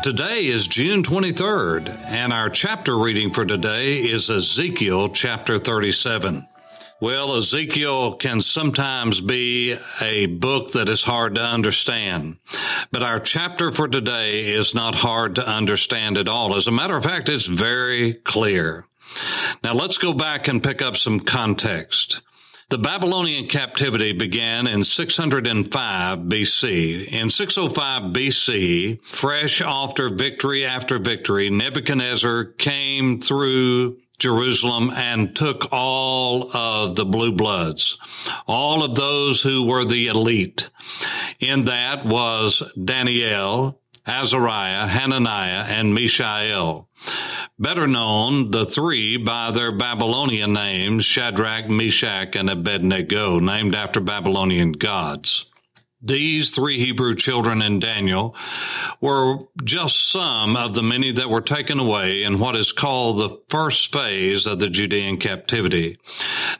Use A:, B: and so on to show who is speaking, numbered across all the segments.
A: Today is June 23rd, and our chapter reading for today is Ezekiel chapter 37. Well, Ezekiel can sometimes be a book that is hard to understand, but our chapter for today is not hard to understand at all. As a matter of fact, it's very clear. Now let's go back and pick up some context. The Babylonian captivity began in 605 BC. In 605 BC, fresh after victory after victory, Nebuchadnezzar came through Jerusalem and took all of the blue bloods, all of those who were the elite. In that was Daniel, Azariah, Hananiah, and Mishael better known, the three, by their Babylonian names, Shadrach, Meshach, and Abednego, named after Babylonian gods. These three Hebrew children in Daniel were just some of the many that were taken away in what is called the first phase of the Judean captivity.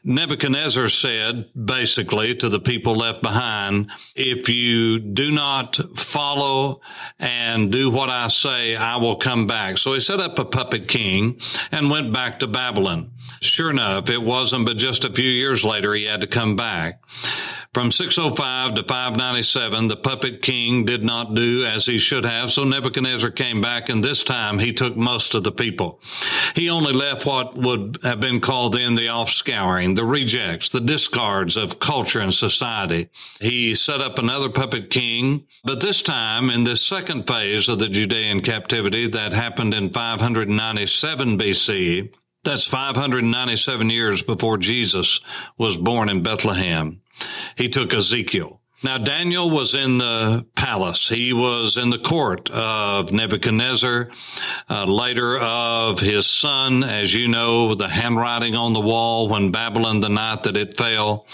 A: Nebuchadnezzar said basically to the people left behind, if you do not follow and do what I say, I will come back. So he set up a puppet king and went back to Babylon. Sure enough, it wasn't but just a few years later he had to come back. From 605 to 597, the puppet king did not do as he should have, so Nebuchadnezzar came back, and this time he took most of the people. He only left what would have been called then the offscouring, the rejects, the discards of culture and society. He set up another puppet king, but this time in this second phase of the Judean captivity that happened in 597 BC, that's 597 years before Jesus was born in Bethlehem he took Ezekiel. Now, Daniel was in the palace. He was in the court of Nebuchadnezzar, uh, later of his son. As you know, the handwriting on the wall when Babylon, the night that it fell.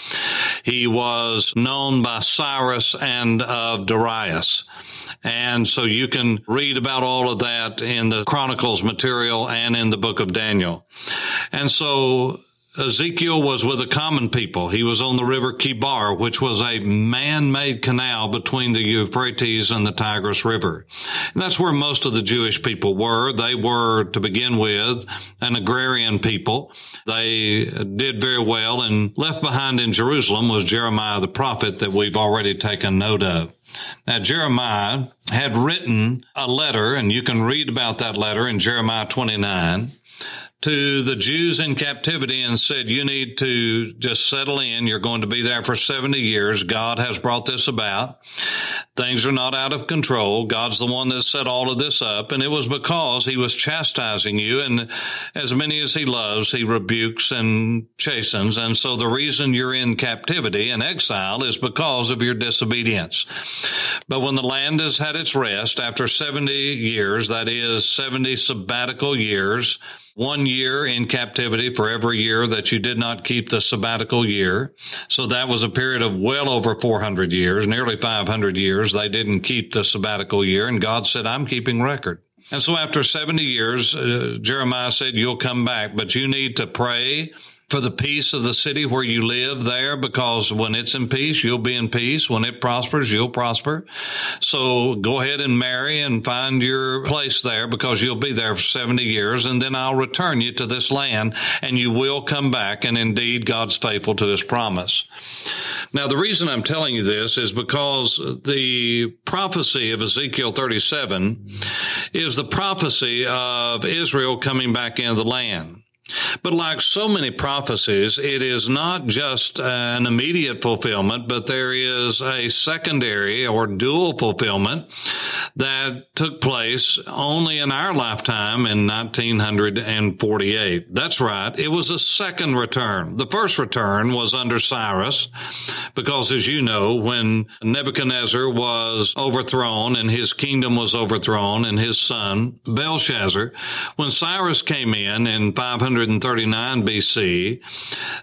A: He was known by Cyrus and of Darius. And so you can read about all of that in the Chronicles material and in the book of Daniel. And so Ezekiel was with the common people. He was on the river Chebar, which was a man-made canal between the Euphrates and the Tigris River. And that's where most of the Jewish people were. They were, to begin with, an agrarian people. They did very well and left behind in Jerusalem was Jeremiah the prophet that we've already taken note of. Now, Jeremiah had written a letter, and you can read about that letter in Jeremiah 29 to the Jews in captivity and said, you need to just settle in. You're going to be there for 70 years. God has brought this about. Things are not out of control. God's the one that set all of this up. And it was because he was chastising you. And as many as he loves, he rebukes and chastens. And so the reason you're in captivity and exile is because of your disobedience. But when the land has had its rest after 70 years, that is 70 sabbatical years, one year in captivity for every year that you did not keep the sabbatical year. So that was a period of well over 400 years, nearly 500 years. They didn't keep the sabbatical year and God said, I'm keeping record. And so after 70 years, uh, Jeremiah said, you'll come back, but you need to pray for the peace of the city where you live there because when it's in peace, you'll be in peace. When it prospers, you'll prosper. So go ahead and marry and find your place there because you'll be there for 70 years and then I'll return you to this land and you will come back. And indeed, God's faithful to his promise. Now, the reason I'm telling you this is because the prophecy of Ezekiel 37 is the prophecy of Israel coming back into the land. But like so many prophecies, it is not just an immediate fulfillment, but there is a secondary or dual fulfillment that took place only in our lifetime in 1948. That's right. It was a second return. The first return was under Cyrus because as you know, when Nebuchadnezzar was overthrown and his kingdom was overthrown and his son Belshazzar, when Cyrus came in in 500 139 BC.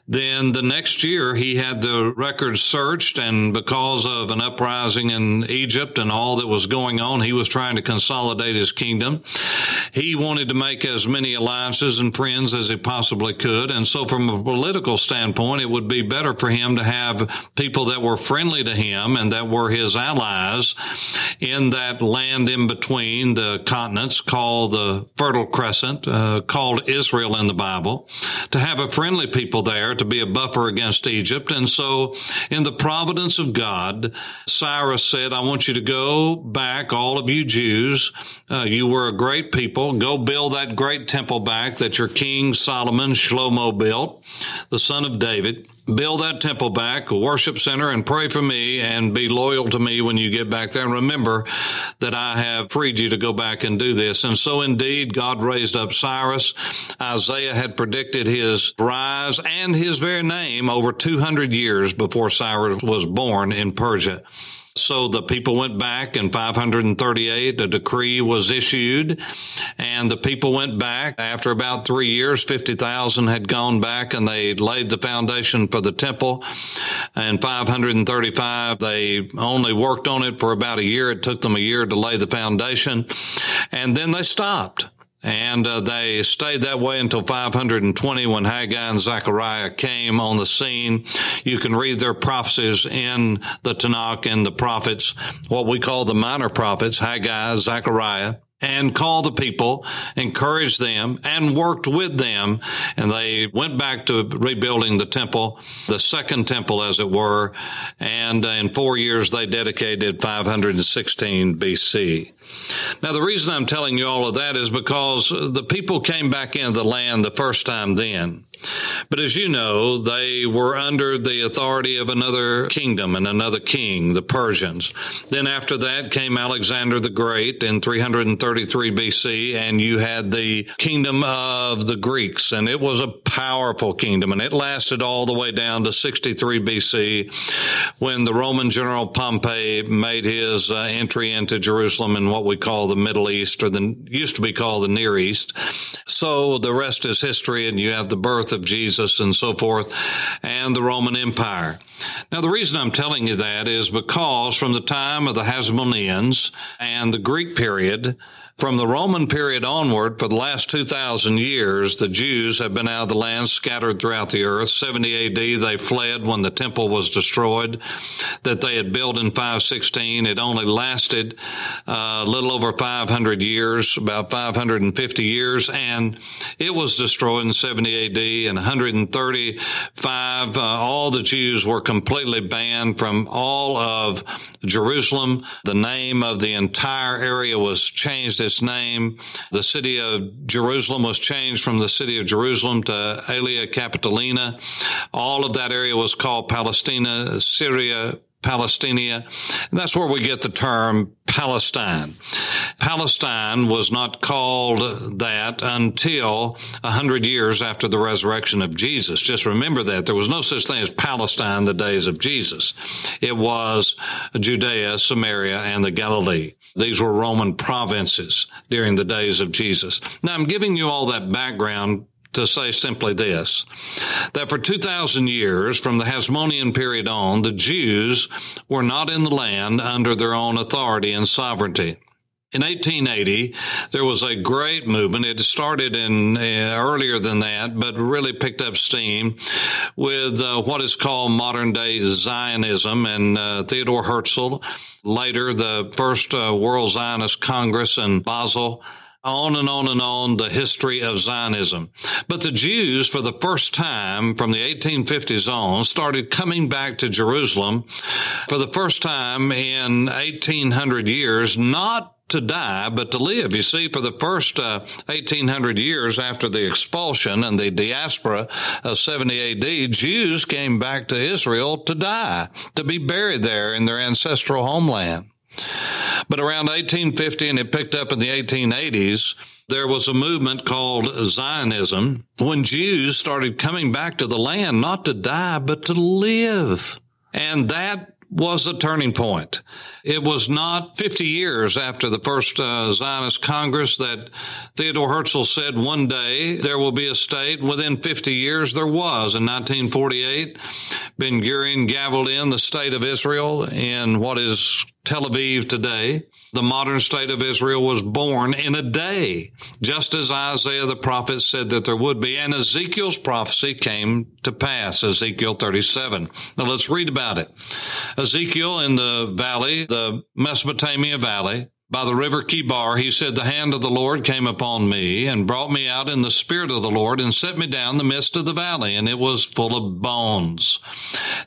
A: Then the next year he had the records searched and because of an uprising in Egypt and all that was going on, he was trying to consolidate his kingdom. He wanted to make as many alliances and friends as he possibly could. And so from a political standpoint, it would be better for him to have people that were friendly to him and that were his allies in that land in between the continents called the Fertile Crescent, uh, called Israel in the Bible. Bible, to have a friendly people there to be a buffer against Egypt. And so in the providence of God, Cyrus said, I want you to go back, all of you Jews. Uh, you were a great people. Go build that great temple back that your king Solomon Shlomo built, the son of David build that temple back, worship center, and pray for me and be loyal to me when you get back there. And remember that I have freed you to go back and do this. And so indeed, God raised up Cyrus. Isaiah had predicted his rise and his very name over 200 years before Cyrus was born in Persia. So the people went back in 538. A decree was issued and the people went back after about three years. 50,000 had gone back and they laid the foundation for the temple. In 535, they only worked on it for about a year. It took them a year to lay the foundation and then they stopped. And uh, they stayed that way until 520 when Haggai and Zechariah came on the scene. You can read their prophecies in the Tanakh and the prophets, what we call the minor prophets, Haggai, Zechariah and called the people, encouraged them, and worked with them. And they went back to rebuilding the temple, the second temple, as it were. And in four years, they dedicated 516 BC. Now, the reason I'm telling you all of that is because the people came back into the land the first time then. But as you know, they were under the authority of another kingdom and another king, the Persians. Then after that came Alexander the Great in 333 BC, and you had the kingdom of the Greeks, and it was a powerful kingdom, and it lasted all the way down to 63 BC when the Roman general Pompey made his uh, entry into Jerusalem in what we call the Middle East, or the used to be called the Near East. So the rest is history, and you have the birth of Jesus and so forth, and the Roman Empire. Now, the reason I'm telling you that is because from the time of the Hasmoneans and the Greek period, from the Roman period onward, for the last 2,000 years, the Jews have been out of the land, scattered throughout the earth. 70 AD, they fled when the temple was destroyed that they had built in 516. It only lasted uh, a little over 500 years, about 550 years, and it was destroyed in 70 AD. And 135, uh, all the Jews were completely banned from all of Jerusalem. The name of the entire area was changed its name. The city of Jerusalem was changed from the city of Jerusalem to Aelia Capitolina. All of that area was called Palestina, Syria, Palestinia. And that's where we get the term Palestine. Palestine was not called that until a hundred years after the resurrection of Jesus. Just remember that there was no such thing as Palestine the days of Jesus. It was Judea, Samaria, and the Galilee. These were Roman provinces during the days of Jesus. Now I'm giving you all that background to say simply this that for 2,000 years, from the Hasmonean period on, the Jews were not in the land under their own authority and sovereignty. In 1880, there was a great movement. It started in uh, earlier than that, but really picked up steam with uh, what is called modern day Zionism and uh, Theodore Herzl. Later, the first uh, World Zionist Congress in Basel on and on and on the history of Zionism. But the Jews, for the first time from the 1850s on, started coming back to Jerusalem for the first time in 1800 years, not to die, but to live. You see, for the first uh, 1800 years after the expulsion and the diaspora of 70 AD, Jews came back to Israel to die, to be buried there in their ancestral homeland. But around 1850, and it picked up in the 1880s, there was a movement called Zionism when Jews started coming back to the land, not to die, but to live. And that was a turning point. It was not 50 years after the first uh, Zionist Congress that Theodore Herzl said one day there will be a state. Within 50 years, there was. In 1948, Ben Gurion gavelled in the state of Israel in what is Tel Aviv today. The modern state of Israel was born in a day, just as Isaiah the prophet said that there would be. And Ezekiel's prophecy came to pass, Ezekiel 37. Now let's read about it. Ezekiel in the valley, the Mesopotamia valley, by the river Chebar, he said, The hand of the Lord came upon me and brought me out in the spirit of the Lord and set me down the midst of the valley, and it was full of bones.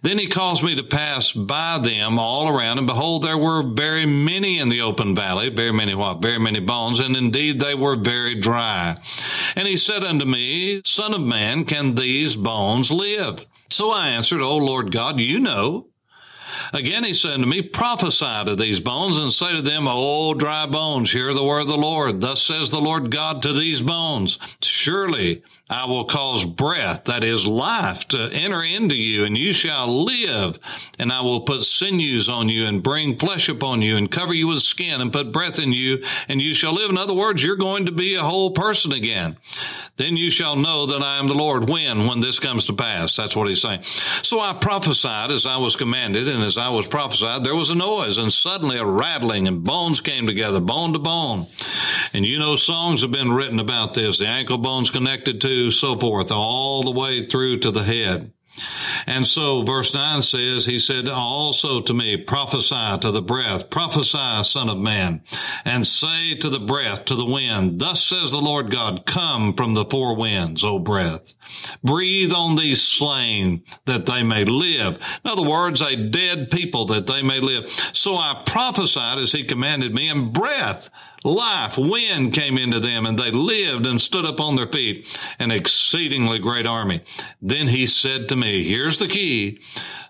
A: Then he caused me to pass by them all around, and behold, there were very many in the open valley, very many what? Very many bones, and indeed they were very dry. And he said unto me, Son of man, can these bones live? So I answered, O Lord God, you know. Again he said to me, Prophesy to these bones and say to them, O dry bones, hear the word of the Lord. Thus says the Lord God to these bones, Surely I will cause breath, that is life, to enter into you, and you shall live. And I will put sinews on you and bring flesh upon you and cover you with skin and put breath in you, and you shall live. In other words, you're going to be a whole person again. Then you shall know that I am the Lord when, when this comes to pass. That's what he's saying. So I prophesied as I was commanded, and as I was prophesied, there was a noise, and suddenly a rattling, and bones came together, bone to bone. And you know, songs have been written about this. The ankle bones connected to so forth, all the way through to the head. And so verse 9 says, He said also to me, prophesy to the breath, prophesy, son of man, and say to the breath, to the wind, thus says the Lord God, come from the four winds, O breath. Breathe on these slain that they may live. In other words, a dead people that they may live. So I prophesied as he commanded me, and breath life, wind came into them, and they lived and stood up on their feet, an exceedingly great army. Then he said to me, the key.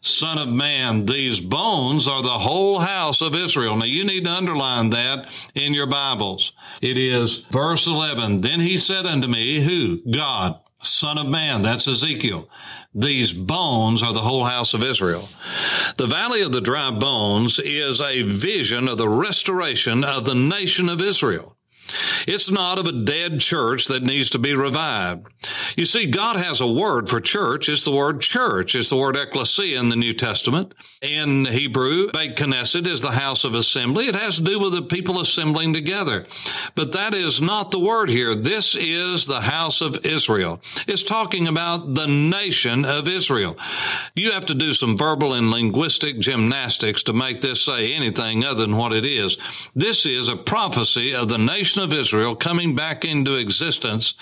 A: Son of man, these bones are the whole house of Israel. Now you need to underline that in your Bibles. It is verse 11. Then he said unto me, Who? God. Son of man, that's Ezekiel. These bones are the whole house of Israel. The valley of the dry bones is a vision of the restoration of the nation of Israel. It's not of a dead church that needs to be revived. You see, God has a word for church. It's the word church. It's the word ecclesia in the New Testament. In Hebrew, Beit Knesset is the house of assembly. It has to do with the people assembling together. But that is not the word here. This is the house of Israel. It's talking about the nation of Israel. You have to do some verbal and linguistic gymnastics to make this say anything other than what it is. This is a prophecy of the nation nation of Israel coming back into existence.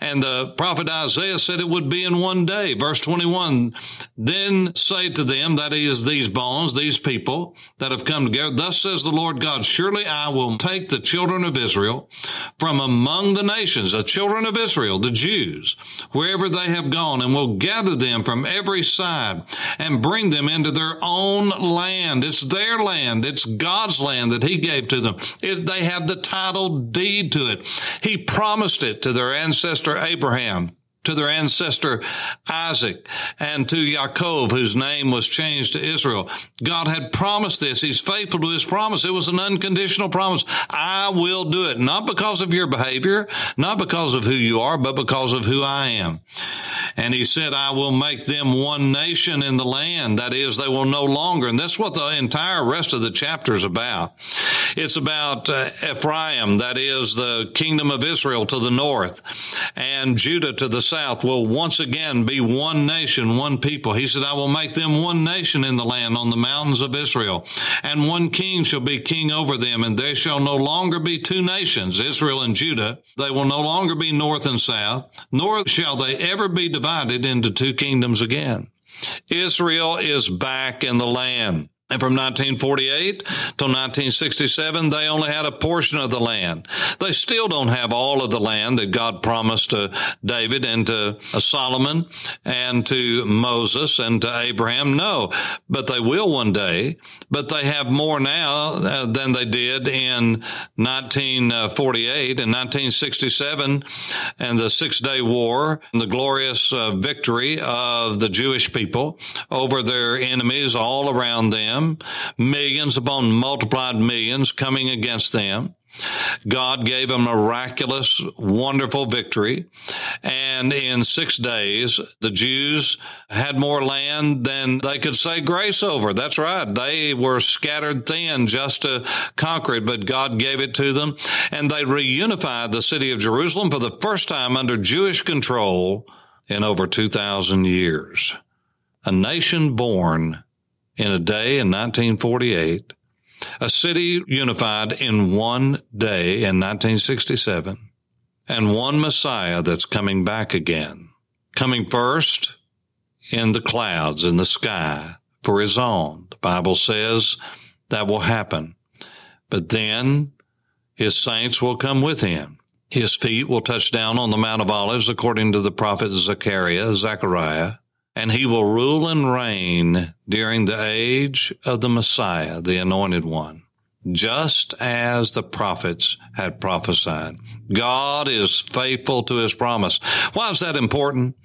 A: And the prophet Isaiah said it would be in one day. Verse 21, then say to them, that is these bones, these people that have come together, thus says the Lord God, surely I will take the children of Israel from among the nations, the children of Israel, the Jews, wherever they have gone, and will gather them from every side and bring them into their own land. It's their land. It's God's land that he gave to them. It, they have the title deed to it. He promised it to their ancestor Abraham to their ancestor Isaac and to Yaakov, whose name was changed to Israel. God had promised this. He's faithful to his promise. It was an unconditional promise. I will do it, not because of your behavior, not because of who you are, but because of who I am. And he said, I will make them one nation in the land. That is, they will no longer. And that's what the entire rest of the chapter is about. It's about uh, Ephraim, that is the kingdom of Israel to the north, and Judah to the south will once again be one nation, one people. He said, I will make them one nation in the land on the mountains of Israel, and one king shall be king over them, and there shall no longer be two nations, Israel and Judah. They will no longer be north and south, nor shall they ever be divided into two kingdoms again. Israel is back in the land. And from 1948 till 1967, they only had a portion of the land. They still don't have all of the land that God promised to David and to Solomon and to Moses and to Abraham. No, but they will one day. But they have more now uh, than they did in 1948 and 1967 and the Six Day War, and the glorious uh, victory of the Jewish people over their enemies all around them them, millions upon multiplied millions coming against them. God gave a miraculous, wonderful victory. And in six days, the Jews had more land than they could say grace over. That's right. They were scattered thin just to conquer it, but God gave it to them. And they reunified the city of Jerusalem for the first time under Jewish control in over 2,000 years. A nation born in a day in 1948, a city unified in one day in 1967, and one Messiah that's coming back again, coming first in the clouds in the sky for his own. The Bible says that will happen. But then his saints will come with him. His feet will touch down on the Mount of Olives according to the prophet Zechariah, Zechariah and he will rule and reign during the age of the Messiah, the anointed one, just as the prophets had prophesied. God is faithful to his promise. Why is that important?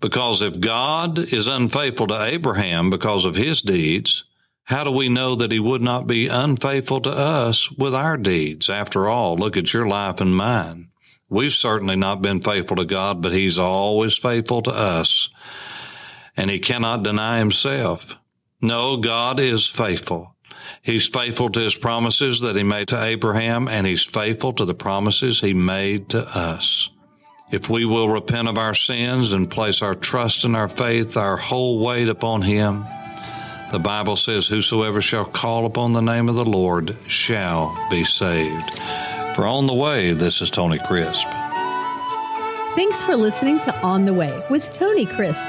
A: Because if God is unfaithful to Abraham because of his deeds, how do we know that he would not be unfaithful to us with our deeds? After all, look at your life and mine. We've certainly not been faithful to God, but he's always faithful to us and he cannot deny himself. No, God is faithful. He's faithful to his promises that he made to Abraham, and he's faithful to the promises he made to us. If we will repent of our sins and place our trust and our faith, our whole weight upon him, the Bible says, Whosoever shall call upon the name of the Lord shall be saved. For On the Way, this is Tony Crisp.
B: Thanks for listening to On the Way with Tony Crisp.